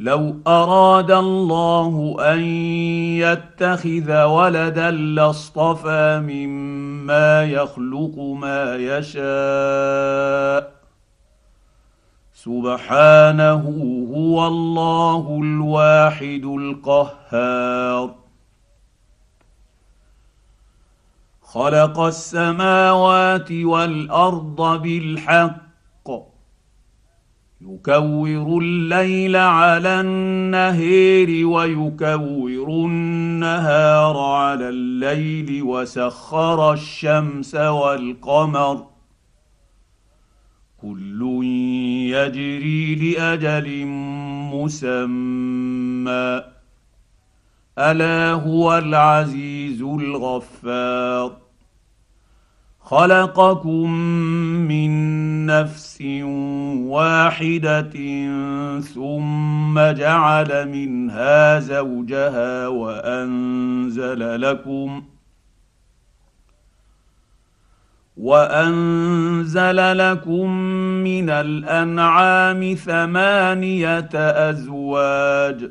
لو أراد الله أن يتخذ ولدا لاصطفى مما يخلق ما يشاء. سبحانه هو الله الواحد القهار. خلق السماوات والأرض بالحق يكور الليل على النهير ويكور النهار على الليل وسخر الشمس والقمر. كل يجري لأجل مسمى. ألا هو العزيز الغفار. خلقكم من نفس واحدة ثم جعل منها زوجها وأنزل لكم وأنزل لكم من الأنعام ثمانية أزواج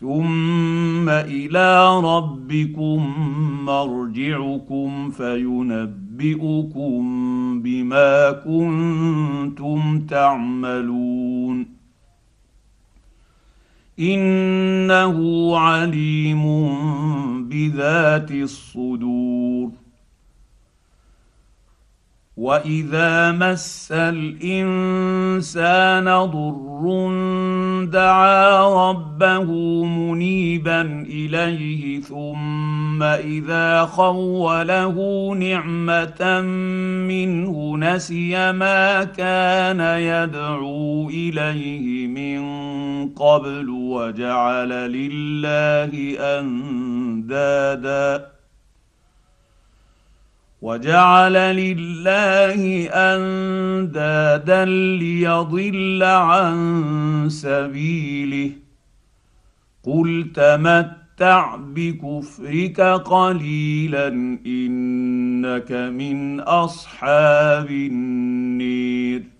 ثم إلى ربكم مرجعكم فينبئكم بما كنتم تعملون انه عليم بذات الصدور واذا مس الانسان ضر دعا ربه منيبا إليه ثم إذا خوله نعمة منه نسي ما كان يدعو إليه من قبل وجعل لله أندادا. وجعل لله أندادا ليضل عن سبيله. قل تمتع بكفرك قليلا انك من اصحاب النير.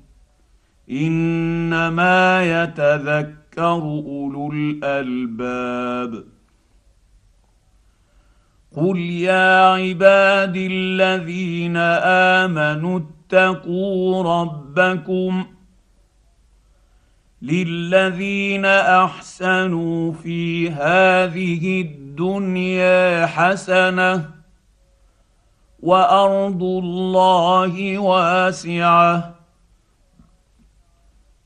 إنما يتذكر أولو الألباب. قل يا عبادي الذين امنوا اتقوا ربكم للذين احسنوا في هذه الدنيا حسنه وارض الله واسعه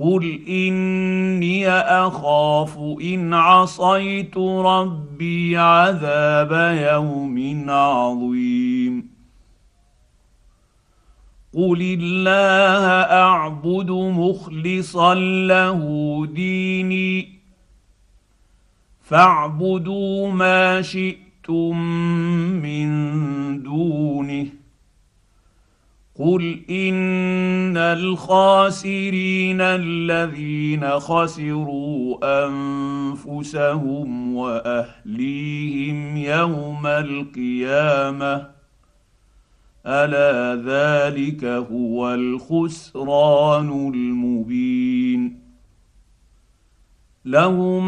قل اني اخاف ان عصيت ربي عذاب يوم عظيم قل الله اعبد مخلصا له ديني فاعبدوا ما شئتم من دونه قل ان الخاسرين الذين خسروا انفسهم واهليهم يوم القيامه الا ذلك هو الخسران المبين لهم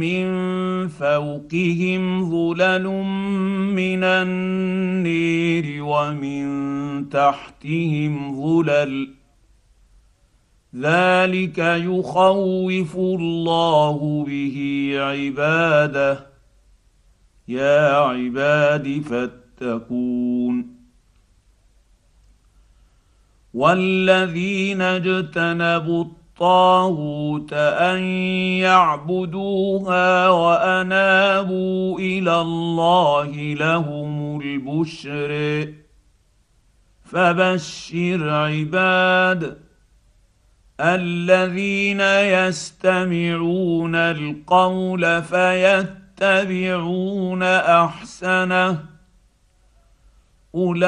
من فوقهم ظلل من النير ومن تحتهم ظلل. ذلك يخوف الله به عباده. يا عباد فاتقون. والذين اجتنبوا الطاغوت أن يعبدوها وأنابوا إلى الله لهم البشر. فبشر عباد الذين يستمعون القول فيتبعون أحسنه. اولئك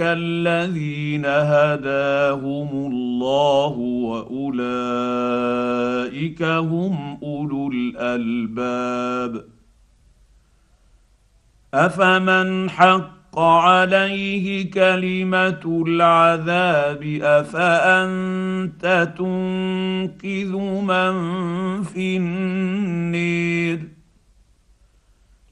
الذين هداهم الله واولئك هم اولو الالباب افمن حق عليه كلمه العذاب افانت تنقذ من في النير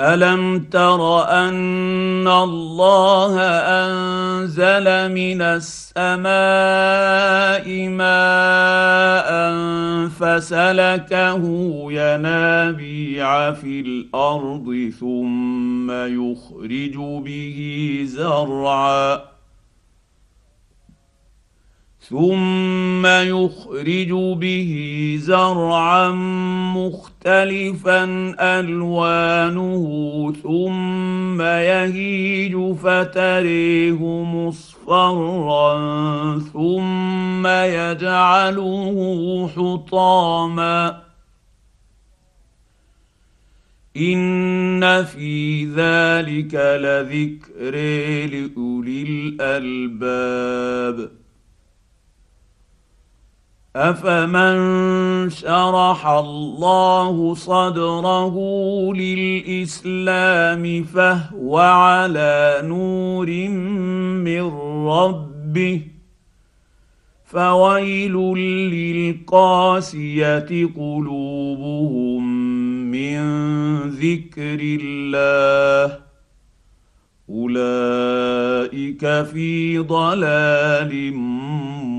الم تر ان الله انزل من السماء ماء فسلكه ينابيع في الأرض ثم يخرج به زرعا ثم يخرج به زرعا مختلفا الوانه ثم يهيج فتريه مصفرا ثم يجعله حطاما ان في ذلك لذكر لاولي الالباب افمن شرح الله صدره للاسلام فهو على نور من ربه فويل للقاسيه قلوبهم من ذكر الله اولئك في ضلال مبين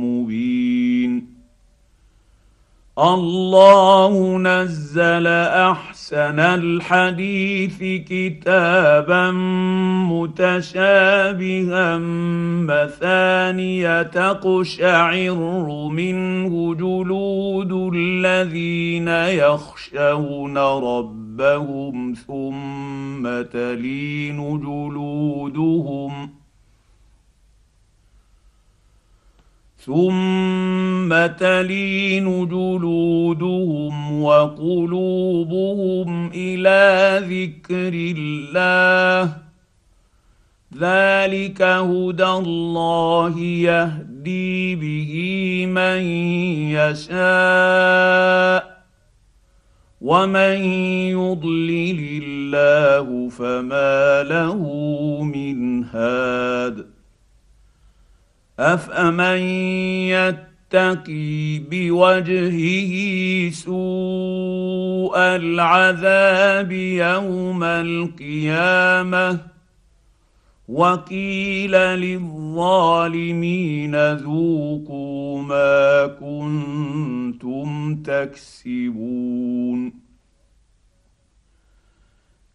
الله نزل أحسن الحديث كتابا متشابها مثانية تقشعر منه جلود الذين يخشون ربهم ثم تلين جلودهم ثم تلين جلودهم وقلوبهم إلى ذكر الله ذلك هدى الله يهدي به من يشاء ومن يضلل الله فما له من هاد أفمن يتقي بوجهه سوء العذاب يوم القيامة وقيل للظالمين ذوقوا ما كنتم تكسبون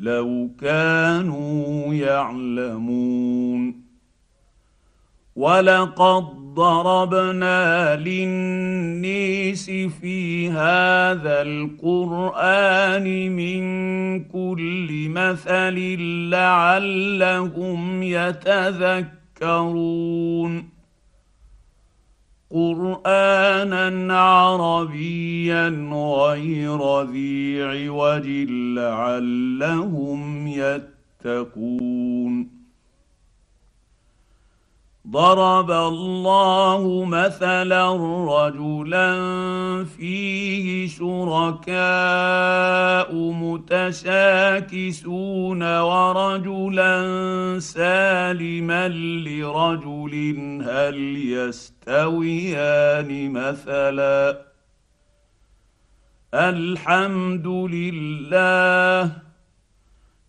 لو كانوا يعلمون ولقد ضربنا للنيس في هذا القرآن من كل مثل لعلهم يتذكرون قرآنا عربيا غير ذي عوج لعلهم يتقون. ضرب الله مثلا رجلا فيه شركاء متشاكسون ورجلا سالما لرجل هل يستويان مثلا الحمد لله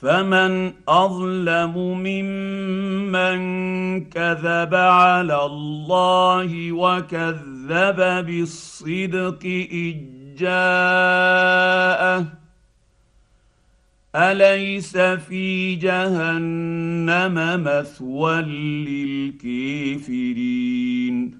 فمن أظلم ممن كذب على الله وكذب بالصدق إذ جاءه. أليس في جهنم مثوى للكافرين؟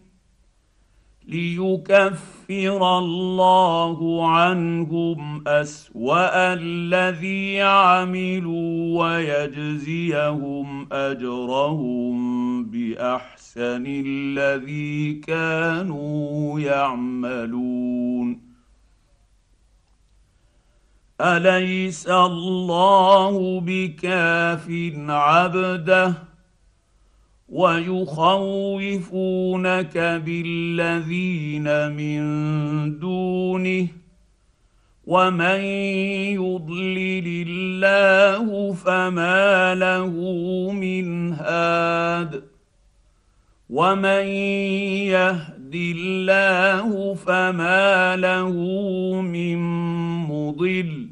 ليكفر الله عنهم أسوأ الذي عملوا ويجزيهم أجرهم بأحسن الذي كانوا يعملون. أليس الله بكاف عبده؟ ويخوفونك بالذين من دونه ومن يضلل الله فما له من هاد ومن يهد الله فما له من مضل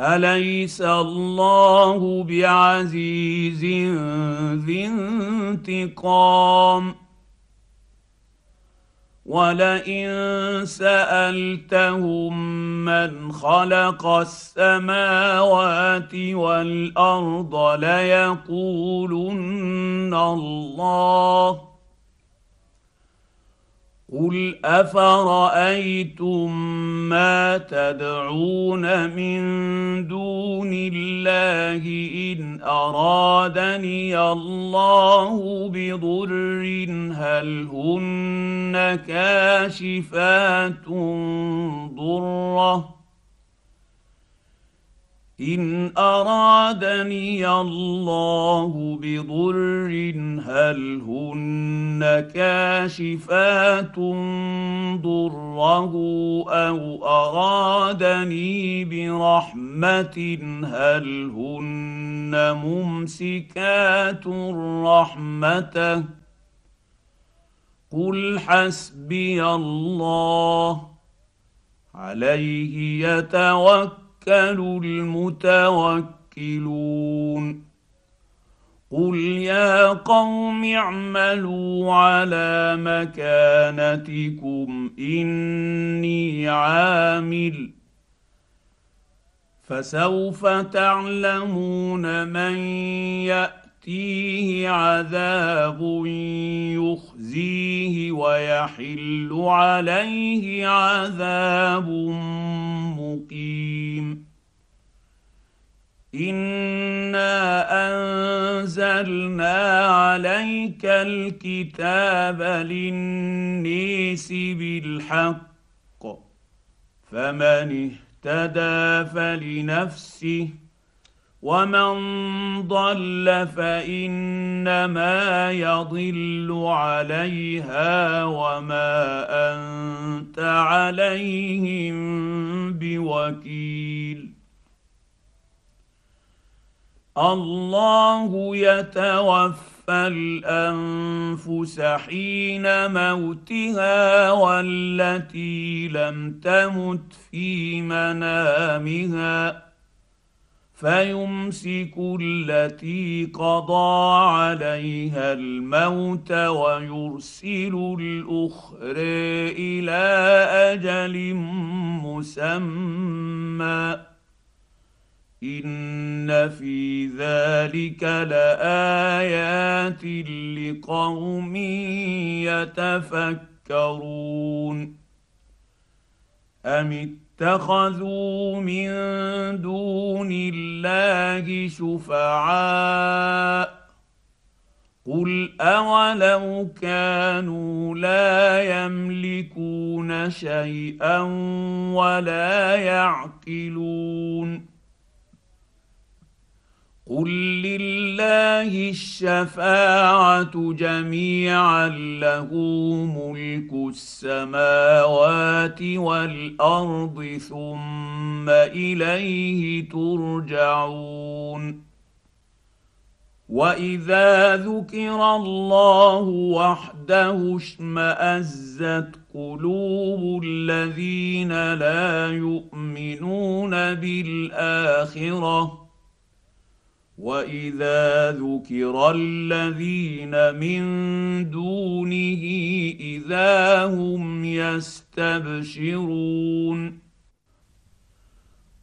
أليس الله بعزيز ذي انتقام؟ ولئن سألتهم من خلق السماوات والأرض ليقولن الله. قل افرايتم ما تدعون من دون الله ان ارادني الله بضر هل هن كاشفات ضره ان ارادني الله بضر هل هن كاشفات ضره أو ارادني برحمه هل هن ممسكات رحمته قل حسبي الله عليه يتوكل يتوكل المتوكلون. قل يا قوم اعملوا على مكانتكم إني عامل. فسوف تعلمون من ياتيه عذاب يخزيه ويحل عليه عذاب مقيم. انا انزلنا عليك الكتاب للنيس بالحق فمن اهتدى فلنفسه ومن ضل فانما يضل عليها وما انت عليهم بوكيل الله يتوفى الانفس حين موتها والتي لم تمت في منامها فيمسك التي قضى عليها الموت ويرسل الأخرى إلى أجل مسمى. إن في ذلك لآيات لقوم يتفكرون. أم اتخذوا من دون الله شفعاء قل أولو كانوا لا يملكون شيئا ولا يعقلون قل لله الشفاعه جميعا له ملك السماوات والارض ثم اليه ترجعون واذا ذكر الله وحده اشمازت قلوب الذين لا يؤمنون بالاخره واذا ذكر الذين من دونه اذا هم يستبشرون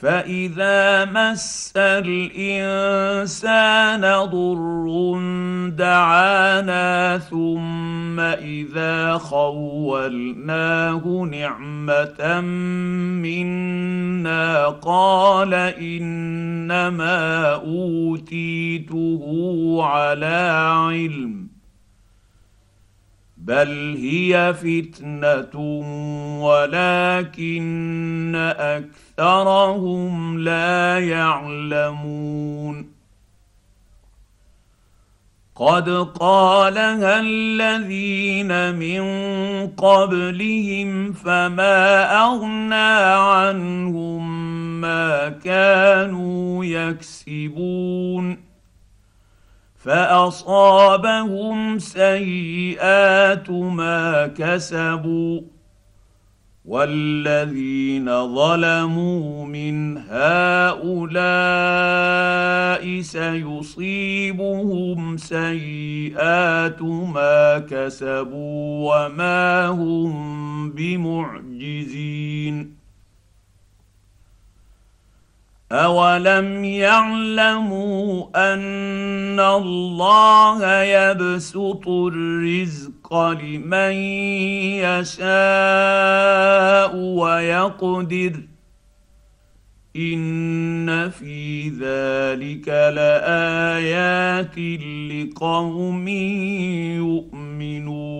فاذا مس الانسان ضر دعانا ثم اذا خولناه نعمه منا قال انما اوتيته على علم بل هي فتنه ولكن اكثرهم لا يعلمون قد قالها الذين من قبلهم فما اغنى عنهم ما كانوا يكسبون فأصابهم سيئات ما كسبوا والذين ظلموا من هؤلاء سيصيبهم سيئات ما كسبوا وما هم بمعجزين اولم يعلموا ان الله يبسط الرزق لمن يشاء ويقدر ان في ذلك لايات لقوم يؤمنون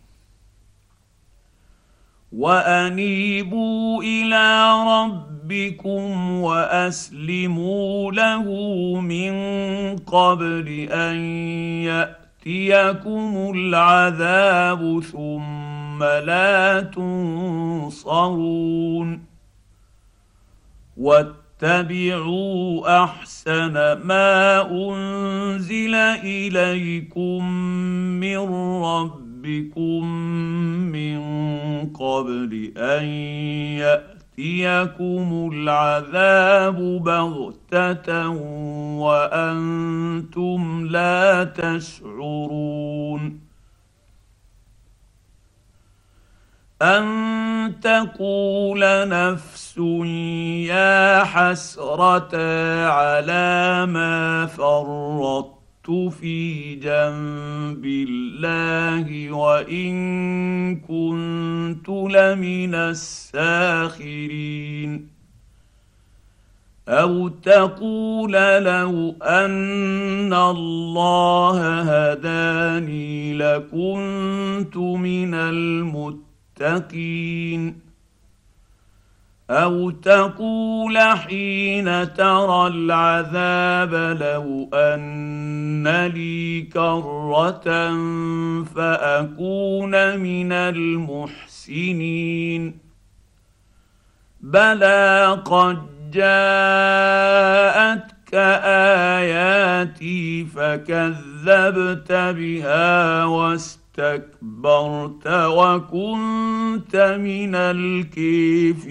وانيبوا إلى ربكم واسلموا له من قبل ان ياتيكم العذاب ثم لا تنصرون واتبعوا احسن ما انزل اليكم من ربكم من قبل أن يأتيكم العذاب بغتة وأنتم لا تشعرون أن تقول نفس يا حسرة على ما فرطت في جنب الله وإن كنت لمن الساخرين. أو تقول لو أن الله هداني لكنت من المتقين. أو تقول حين ترى العذاب لو ان لي كره فاكون من المحسنين بلى قد جاءتك اياتي فكذبت بها واستكبرت استكبرت وكنت من الكافرين.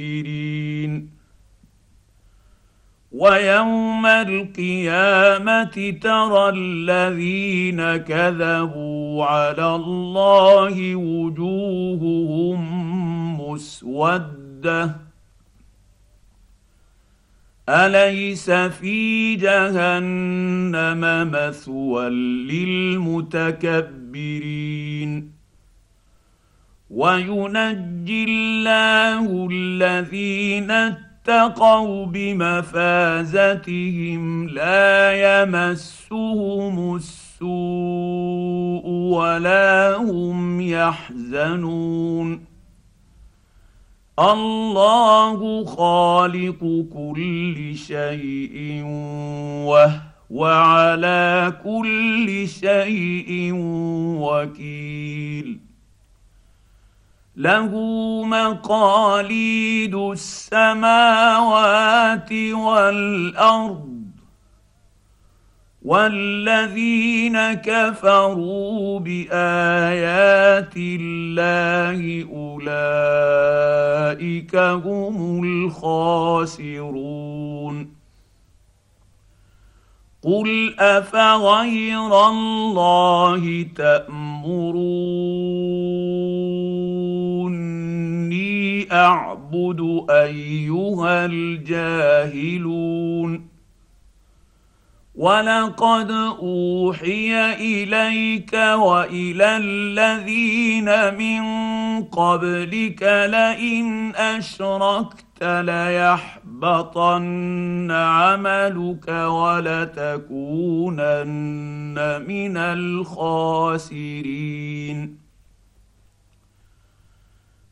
ويوم القيامة ترى الذين كذبوا على الله وجوههم مسودة. أليس في جهنم مثوى للمتكبرين؟ المستكبرين وينجي الله الذين اتقوا بمفازتهم لا يمسهم السوء ولا هم يحزنون. الله خالق كل شيء وهو على كل شيء وكيل. له مقاليد السماوات والأرض والذين كفروا بآيات الله أولئك هم الخاسرون. قل افغير الله تامروني اعبد ايها الجاهلون ولقد اوحي اليك والى الذين من قبلك لئن اشركت ليحبطن عملك ولتكونن من الخاسرين.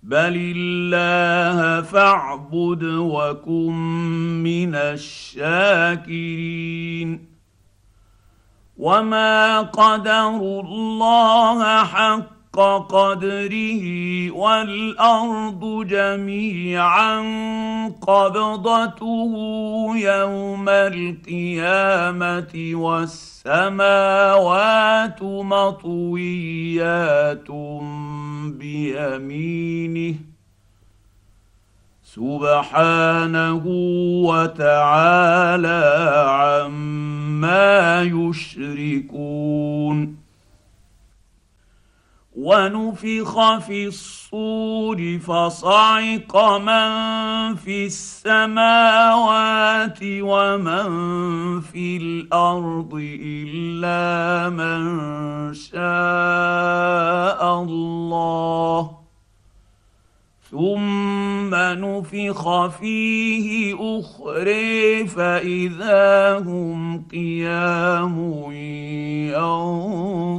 بل الله فاعبد وكن من الشاكرين. وما قدروا الله حق قدره والأرض جميعا قبضته يوم القيامة والسماوات مطويات بيمينه سبحانه وتعالى عما يشركون ونفخ في الصور فصعق من في السماوات ومن في الأرض إلا من شاء الله. ثم نفخ فيه اخري فإذا هم قيام ينظرون.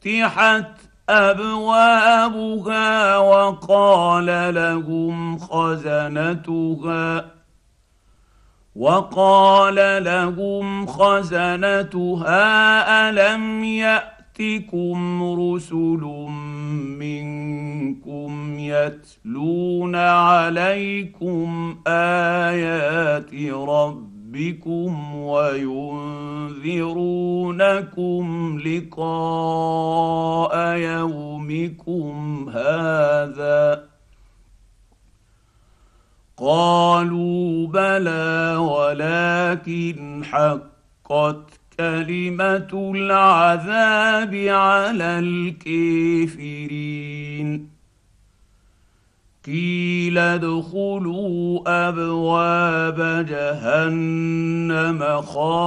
فتحت أبوابها وقال لهم خزنتها وقال لهم خزنتها ألم يأتكم رسل منكم يتلون عليكم آيات ربكم؟ ربكم وينذرونكم لقاء يومكم هذا. قالوا بلى ولكن حقت كلمة العذاب على الكافرين. قيل ادخلوا أبواب جهنم خالدين.